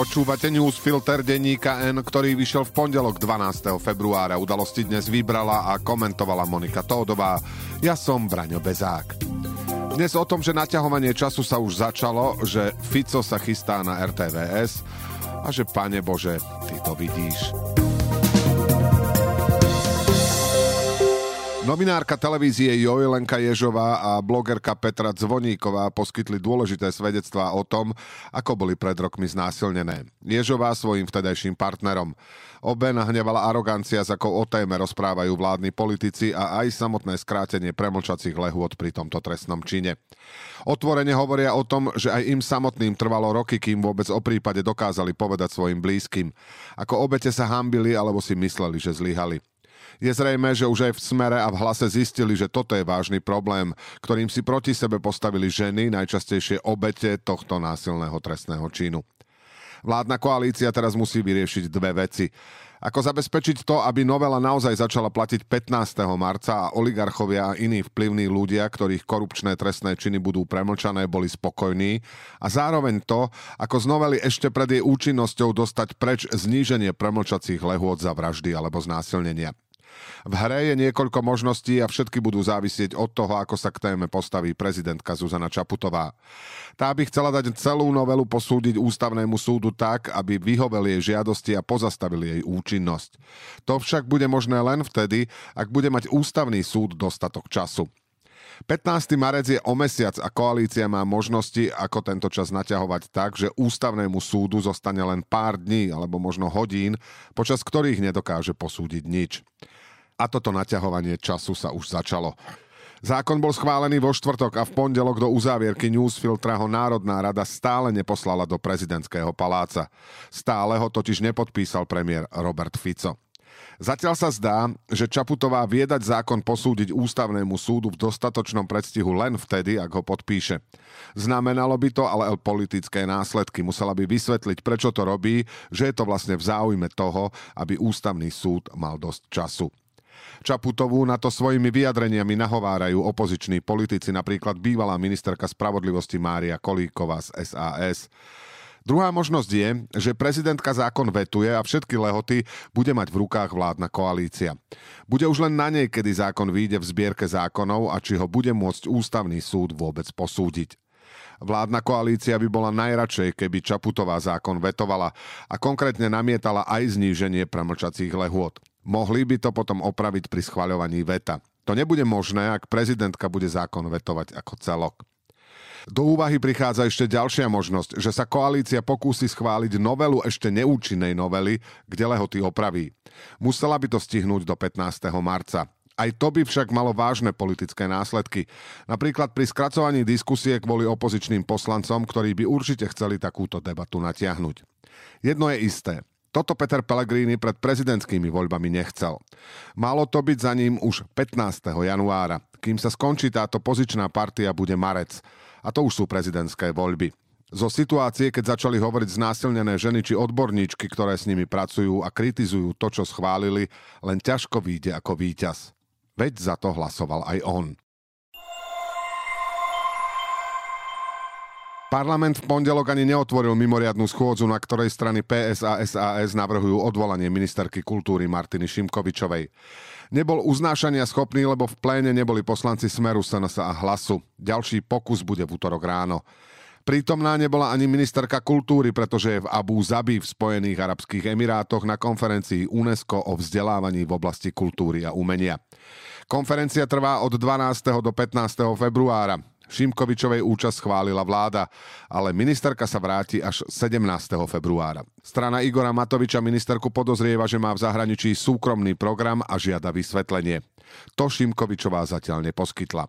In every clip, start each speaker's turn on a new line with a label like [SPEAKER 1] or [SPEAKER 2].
[SPEAKER 1] Počúvate newsfilter denníka N, ktorý vyšiel v pondelok 12. februára. Udalosti dnes vybrala a komentovala Monika Tódová. Ja som Braňo Bezák. Dnes o tom, že naťahovanie času sa už začalo, že Fico sa chystá na RTVS a že, pane Bože, ty to vidíš. Novinárka televízie Jojelenka Ježová a blogerka Petra Zvoníková poskytli dôležité svedectvá o tom, ako boli pred rokmi znásilnené. Ježová svojim vtedajším partnerom. Obe nahnevala arogancia, s akou o téme rozprávajú vládni politici a aj samotné skrátenie premlčacích lehôd pri tomto trestnom čine. Otvorene hovoria o tom, že aj im samotným trvalo roky, kým vôbec o prípade dokázali povedať svojim blízkym. Ako obete sa hambili alebo si mysleli, že zlyhali. Je zrejme, že už aj v smere a v hlase zistili, že toto je vážny problém, ktorým si proti sebe postavili ženy, najčastejšie obete tohto násilného trestného činu. Vládna koalícia teraz musí vyriešiť dve veci. Ako zabezpečiť to, aby novela naozaj začala platiť 15. marca a oligarchovia a iní vplyvní ľudia, ktorých korupčné trestné činy budú premlčané, boli spokojní a zároveň to, ako z novely ešte pred jej účinnosťou dostať preč zníženie premlčacích lehôd za vraždy alebo znásilnenia. V hre je niekoľko možností a všetky budú závisieť od toho, ako sa k téme postaví prezidentka Zuzana Čaputová. Tá by chcela dať celú novelu posúdiť ústavnému súdu tak, aby vyhovel jej žiadosti a pozastavil jej účinnosť. To však bude možné len vtedy, ak bude mať ústavný súd dostatok času. 15. marec je o mesiac a koalícia má možnosti, ako tento čas naťahovať tak, že ústavnému súdu zostane len pár dní alebo možno hodín, počas ktorých nedokáže posúdiť nič a toto naťahovanie času sa už začalo. Zákon bol schválený vo štvrtok a v pondelok do uzávierky newsfiltra ho Národná rada stále neposlala do prezidentského paláca. Stále ho totiž nepodpísal premiér Robert Fico. Zatiaľ sa zdá, že Čaputová viedať zákon posúdiť ústavnému súdu v dostatočnom predstihu len vtedy, ak ho podpíše. Znamenalo by to ale politické následky. Musela by vysvetliť, prečo to robí, že je to vlastne v záujme toho, aby ústavný súd mal dosť času. Čaputovú na to svojimi vyjadreniami nahovárajú opoziční politici, napríklad bývalá ministerka spravodlivosti Mária Kolíková z SAS. Druhá možnosť je, že prezidentka zákon vetuje a všetky lehoty bude mať v rukách vládna koalícia. Bude už len na nej, kedy zákon vyjde v zbierke zákonov a či ho bude môcť ústavný súd vôbec posúdiť. Vládna koalícia by bola najradšej, keby Čaputová zákon vetovala a konkrétne namietala aj zníženie premlčacích lehôd. Mohli by to potom opraviť pri schvaľovaní veta. To nebude možné, ak prezidentka bude zákon vetovať ako celok. Do úvahy prichádza ešte ďalšia možnosť, že sa koalícia pokúsi schváliť novelu ešte neúčinnej novely, kde lehoty opraví. Musela by to stihnúť do 15. marca. Aj to by však malo vážne politické následky. Napríklad pri skracovaní diskusie kvôli opozičným poslancom, ktorí by určite chceli takúto debatu natiahnuť. Jedno je isté. Toto Peter Pellegrini pred prezidentskými voľbami nechcel. Malo to byť za ním už 15. januára. Kým sa skončí táto pozičná partia, bude marec. A to už sú prezidentské voľby. Zo situácie, keď začali hovoriť znásilnené ženy či odborníčky, ktoré s nimi pracujú a kritizujú to, čo schválili, len ťažko vyjde ako víťaz. Veď za to hlasoval aj on. Parlament v pondelok ani neotvoril mimoriadnú schôdzu, na ktorej strany PS a SAS navrhujú odvolanie ministerky kultúry Martiny Šimkovičovej. Nebol uznášania schopný, lebo v pléne neboli poslanci Smeru, Senasa a Hlasu. Ďalší pokus bude v útorok ráno. Prítomná nebola ani ministerka kultúry, pretože je v Abu Zabi v Spojených Arabských Emirátoch na konferencii UNESCO o vzdelávaní v oblasti kultúry a umenia. Konferencia trvá od 12. do 15. februára. Šimkovičovej účasť schválila vláda, ale ministerka sa vráti až 17. februára. Strana Igora Matoviča ministerku podozrieva, že má v zahraničí súkromný program a žiada vysvetlenie. To Šimkovičová zatiaľ neposkytla.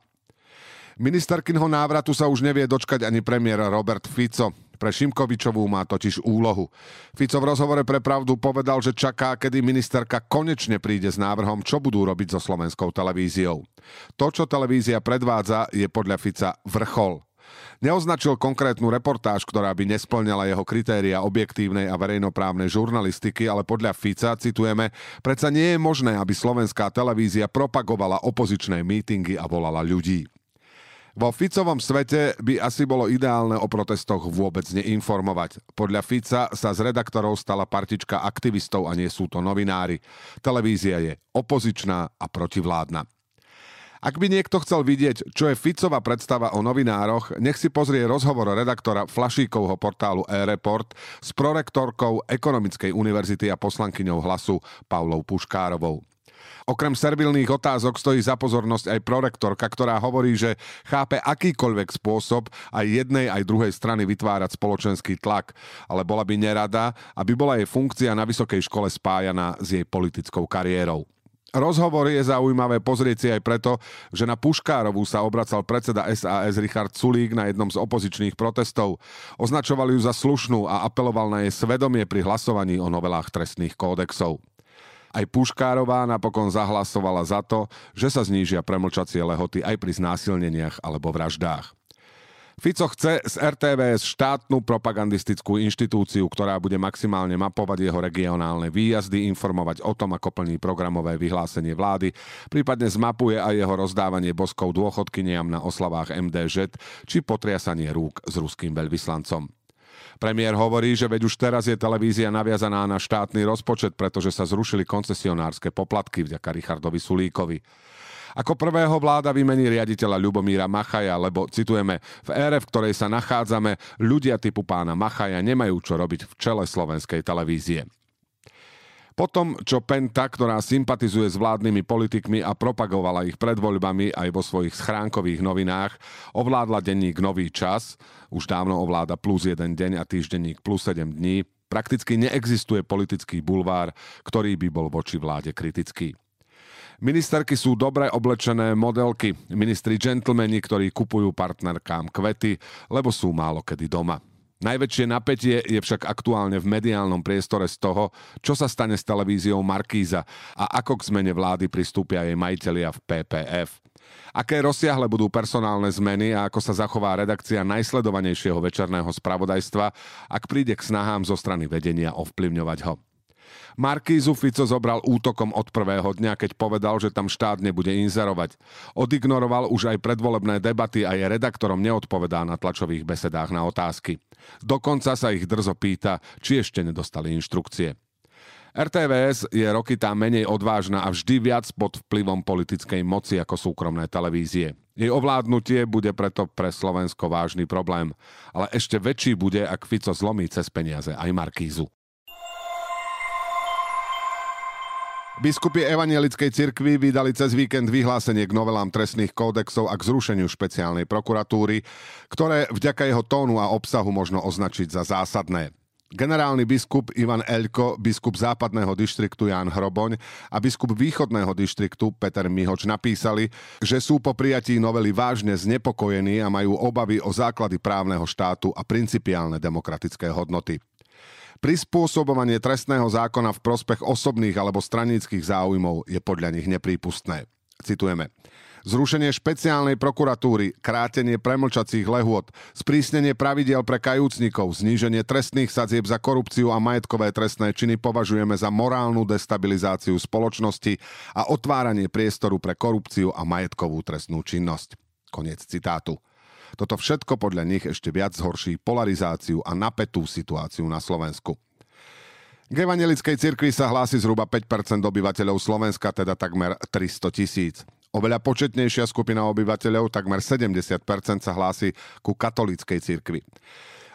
[SPEAKER 1] Ministerkinho návratu sa už nevie dočkať ani premiér Robert Fico. Pre Šimkovičovú má totiž úlohu. Fico v rozhovore pre pravdu povedal, že čaká, kedy ministerka konečne príde s návrhom, čo budú robiť so slovenskou televíziou. To, čo televízia predvádza, je podľa Fica vrchol. Neoznačil konkrétnu reportáž, ktorá by nesplňala jeho kritéria objektívnej a verejnoprávnej žurnalistiky, ale podľa Fica, citujeme, predsa nie je možné, aby slovenská televízia propagovala opozičné mítingy a volala ľudí. Vo Ficovom svete by asi bolo ideálne o protestoch vôbec neinformovať. Podľa Fica sa z redaktorov stala partička aktivistov a nie sú to novinári. Televízia je opozičná a protivládna. Ak by niekto chcel vidieť, čo je Ficová predstava o novinároch, nech si pozrie rozhovor redaktora Flašíkovho portálu e-report s prorektorkou Ekonomickej univerzity a poslankyňou hlasu Paulou Puškárovou. Okrem servilných otázok stojí za pozornosť aj prorektorka, ktorá hovorí, že chápe akýkoľvek spôsob aj jednej, aj druhej strany vytvárať spoločenský tlak, ale bola by nerada, aby bola jej funkcia na vysokej škole spájaná s jej politickou kariérou. Rozhovor je zaujímavé pozrieť si aj preto, že na Puškárovú sa obracal predseda SAS Richard Sulík na jednom z opozičných protestov. Označoval ju za slušnú a apeloval na jej svedomie pri hlasovaní o novelách trestných kódexov. Aj Puškárová napokon zahlasovala za to, že sa znížia premlčacie lehoty aj pri znásilneniach alebo vraždách. Fico chce z RTVS štátnu propagandistickú inštitúciu, ktorá bude maximálne mapovať jeho regionálne výjazdy, informovať o tom, ako plní programové vyhlásenie vlády, prípadne zmapuje aj jeho rozdávanie boskov dôchodkyniam na oslavách MDŽ či potriasanie rúk s ruským veľvyslancom. Premiér hovorí, že veď už teraz je televízia naviazaná na štátny rozpočet, pretože sa zrušili koncesionárske poplatky vďaka Richardovi Sulíkovi. Ako prvého vláda vymení riaditeľa Ľubomíra Machaja, lebo citujeme, v ére, v ktorej sa nachádzame, ľudia typu pána Machaja nemajú čo robiť v čele slovenskej televízie. Potom, čo Penta, ktorá sympatizuje s vládnymi politikmi a propagovala ich pred voľbami aj vo svojich schránkových novinách, ovládla denník Nový čas, už dávno ovláda plus jeden deň a týždenník plus 7 dní, prakticky neexistuje politický bulvár, ktorý by bol voči vláde kritický. Ministerky sú dobre oblečené modelky, ministri džentlmeni, ktorí kupujú partnerkám kvety, lebo sú málo kedy doma. Najväčšie napätie je však aktuálne v mediálnom priestore z toho, čo sa stane s televíziou Markíza a ako k zmene vlády pristúpia jej majiteľia v PPF. Aké rozsiahle budú personálne zmeny a ako sa zachová redakcia najsledovanejšieho večerného spravodajstva, ak príde k snahám zo strany vedenia ovplyvňovať ho. Markízu Fico zobral útokom od prvého dňa, keď povedal, že tam štát nebude inzerovať. Odignoroval už aj predvolebné debaty a je redaktorom neodpovedá na tlačových besedách na otázky. Dokonca sa ich drzo pýta, či ešte nedostali inštrukcie. RTVS je roky tá menej odvážna a vždy viac pod vplyvom politickej moci ako súkromné televízie. Jej ovládnutie bude preto pre Slovensko vážny problém. Ale ešte väčší bude, ak Fico zlomí cez peniaze aj Markízu. Biskupy Evangelickej cirkvi vydali cez víkend vyhlásenie k novelám trestných kódexov a k zrušeniu špeciálnej prokuratúry, ktoré vďaka jeho tónu a obsahu možno označiť za zásadné. Generálny biskup Ivan Elko, biskup západného dištriktu Jan Hroboň a biskup východného dištriktu Peter Mihoč napísali, že sú po prijatí novely vážne znepokojení a majú obavy o základy právneho štátu a principiálne demokratické hodnoty. Prispôsobovanie trestného zákona v prospech osobných alebo stranických záujmov je podľa nich neprípustné. Citujeme. Zrušenie špeciálnej prokuratúry, krátenie premlčacích lehôd, sprísnenie pravidel pre kajúcnikov, zníženie trestných sadzieb za korupciu a majetkové trestné činy považujeme za morálnu destabilizáciu spoločnosti a otváranie priestoru pre korupciu a majetkovú trestnú činnosť. Koniec citátu. Toto všetko podľa nich ešte viac zhorší polarizáciu a napätú situáciu na Slovensku. K evangelickej cirkvi sa hlási zhruba 5% obyvateľov Slovenska, teda takmer 300 tisíc. Oveľa početnejšia skupina obyvateľov, takmer 70% sa hlási ku katolíckej cirkvi.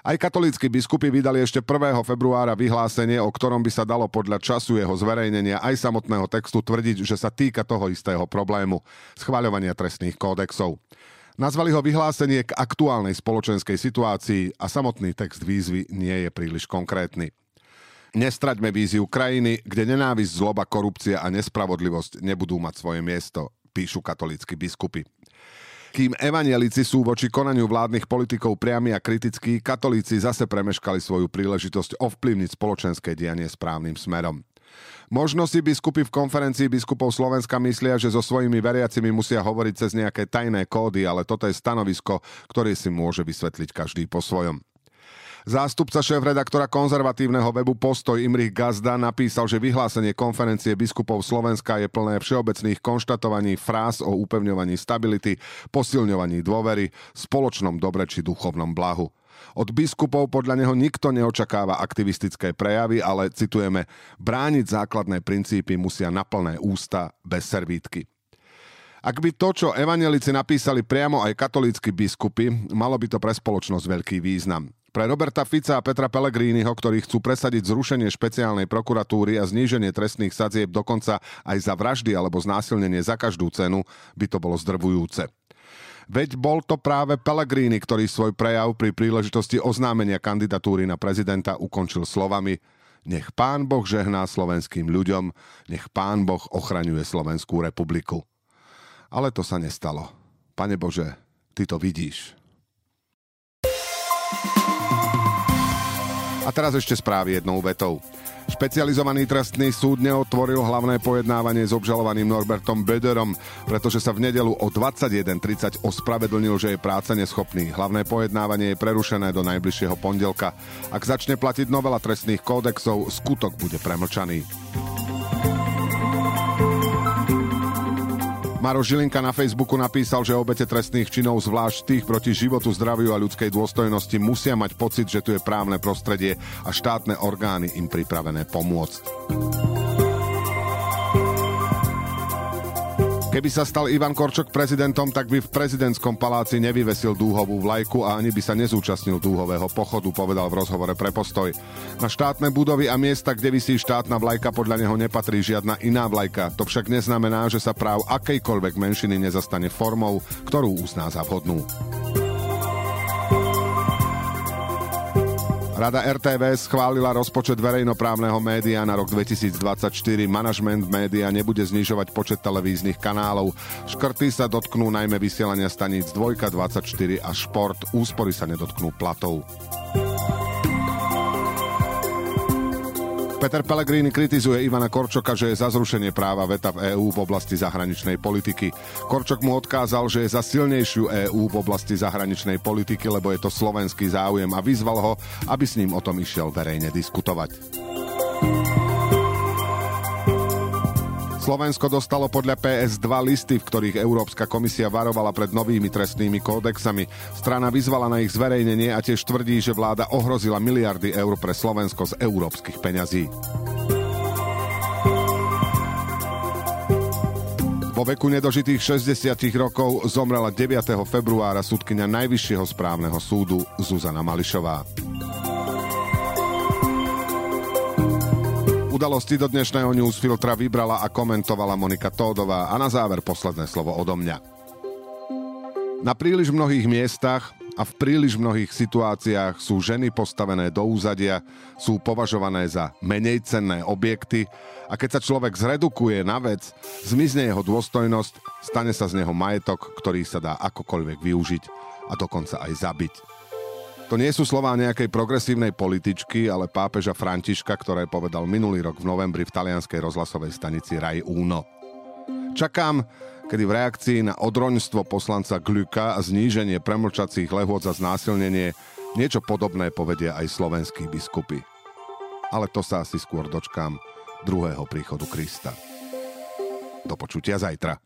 [SPEAKER 1] Aj katolícky biskupy vydali ešte 1. februára vyhlásenie, o ktorom by sa dalo podľa času jeho zverejnenia aj samotného textu tvrdiť, že sa týka toho istého problému schváľovania trestných kódexov. Nazvali ho vyhlásenie k aktuálnej spoločenskej situácii a samotný text výzvy nie je príliš konkrétny. Nestraďme víziu krajiny, kde nenávisť, zloba, korupcia a nespravodlivosť nebudú mať svoje miesto, píšu katolícky biskupy. Kým evanielici sú voči konaniu vládnych politikov priami a kritickí, katolíci zase premeškali svoju príležitosť ovplyvniť spoločenské dianie správnym smerom. Možno si biskupy v konferencii biskupov Slovenska myslia, že so svojimi veriacimi musia hovoriť cez nejaké tajné kódy, ale toto je stanovisko, ktoré si môže vysvetliť každý po svojom. Zástupca šéf-redaktora konzervatívneho webu Postoj Imrich Gazda napísal, že vyhlásenie konferencie biskupov Slovenska je plné všeobecných konštatovaní fráz o upevňovaní stability, posilňovaní dôvery, spoločnom dobre či duchovnom blahu. Od biskupov podľa neho nikto neočakáva aktivistické prejavy, ale citujeme, brániť základné princípy musia na plné ústa bez servítky. Ak by to, čo evanelici napísali priamo aj katolícky biskupy, malo by to pre spoločnosť veľký význam. Pre Roberta Fica a Petra Pellegriniho, ktorí chcú presadiť zrušenie špeciálnej prokuratúry a zníženie trestných sadzieb dokonca aj za vraždy alebo znásilnenie za každú cenu, by to bolo zdrvujúce. Veď bol to práve Pellegrini, ktorý svoj prejav pri príležitosti oznámenia kandidatúry na prezidenta ukončil slovami Nech pán Boh žehná slovenským ľuďom, nech pán Boh ochraňuje Slovenskú republiku. Ale to sa nestalo. Pane Bože, ty to vidíš. A teraz ešte správy jednou vetou. Špecializovaný trestný súd neotvoril hlavné pojednávanie s obžalovaným Norbertom Böderom, pretože sa v nedelu o 21.30 ospravedlnil, že je práca neschopný. Hlavné pojednávanie je prerušené do najbližšieho pondelka. Ak začne platiť novela trestných kódexov, skutok bude premlčaný. Maro Žilinka na Facebooku napísal, že obete trestných činov, zvlášť tých proti životu, zdraviu a ľudskej dôstojnosti, musia mať pocit, že tu je právne prostredie a štátne orgány im pripravené pomôcť. Keby sa stal Ivan Korčok prezidentom, tak by v prezidentskom paláci nevyvesil dúhovú vlajku a ani by sa nezúčastnil dúhového pochodu, povedal v rozhovore pre postoj. Na štátne budovy a miesta, kde vysí štátna vlajka, podľa neho nepatrí žiadna iná vlajka. To však neznamená, že sa práv akejkoľvek menšiny nezastane formou, ktorú uzná za vhodnú. Rada RTV schválila rozpočet verejnoprávneho média na rok 2024. Manažment média nebude znižovať počet televíznych kanálov. Škrty sa dotknú najmä vysielania staníc 2, 24 a šport. Úspory sa nedotknú platov. Peter Pellegrini kritizuje Ivana Korčoka, že je za zrušenie práva veta v EÚ v oblasti zahraničnej politiky. Korčok mu odkázal, že je za silnejšiu EÚ v oblasti zahraničnej politiky, lebo je to slovenský záujem a vyzval ho, aby s ním o tom išiel verejne diskutovať. Slovensko dostalo podľa PS2 listy, v ktorých Európska komisia varovala pred novými trestnými kódexami. Strana vyzvala na ich zverejnenie a tiež tvrdí, že vláda ohrozila miliardy eur pre Slovensko z európskych peňazí. Vo veku nedožitých 60 rokov zomrela 9. februára súdkynia Najvyššieho správneho súdu Zuzana Mališová. Udalosti do dnešného newsfiltra vybrala a komentovala Monika Tódová a na záver posledné slovo odo mňa. Na príliš mnohých miestach a v príliš mnohých situáciách sú ženy postavené do úzadia, sú považované za menej cenné objekty a keď sa človek zredukuje na vec, zmizne jeho dôstojnosť, stane sa z neho majetok, ktorý sa dá akokoľvek využiť a dokonca aj zabiť. To nie sú slová nejakej progresívnej političky, ale pápeža Františka, ktoré povedal minulý rok v novembri v talianskej rozhlasovej stanici Raj Uno. Čakám, kedy v reakcii na odroňstvo poslanca Gluka a zníženie premlčacích lehôd za znásilnenie niečo podobné povedia aj slovenskí biskupy. Ale to sa asi skôr dočkám druhého príchodu Krista. Do počutia zajtra.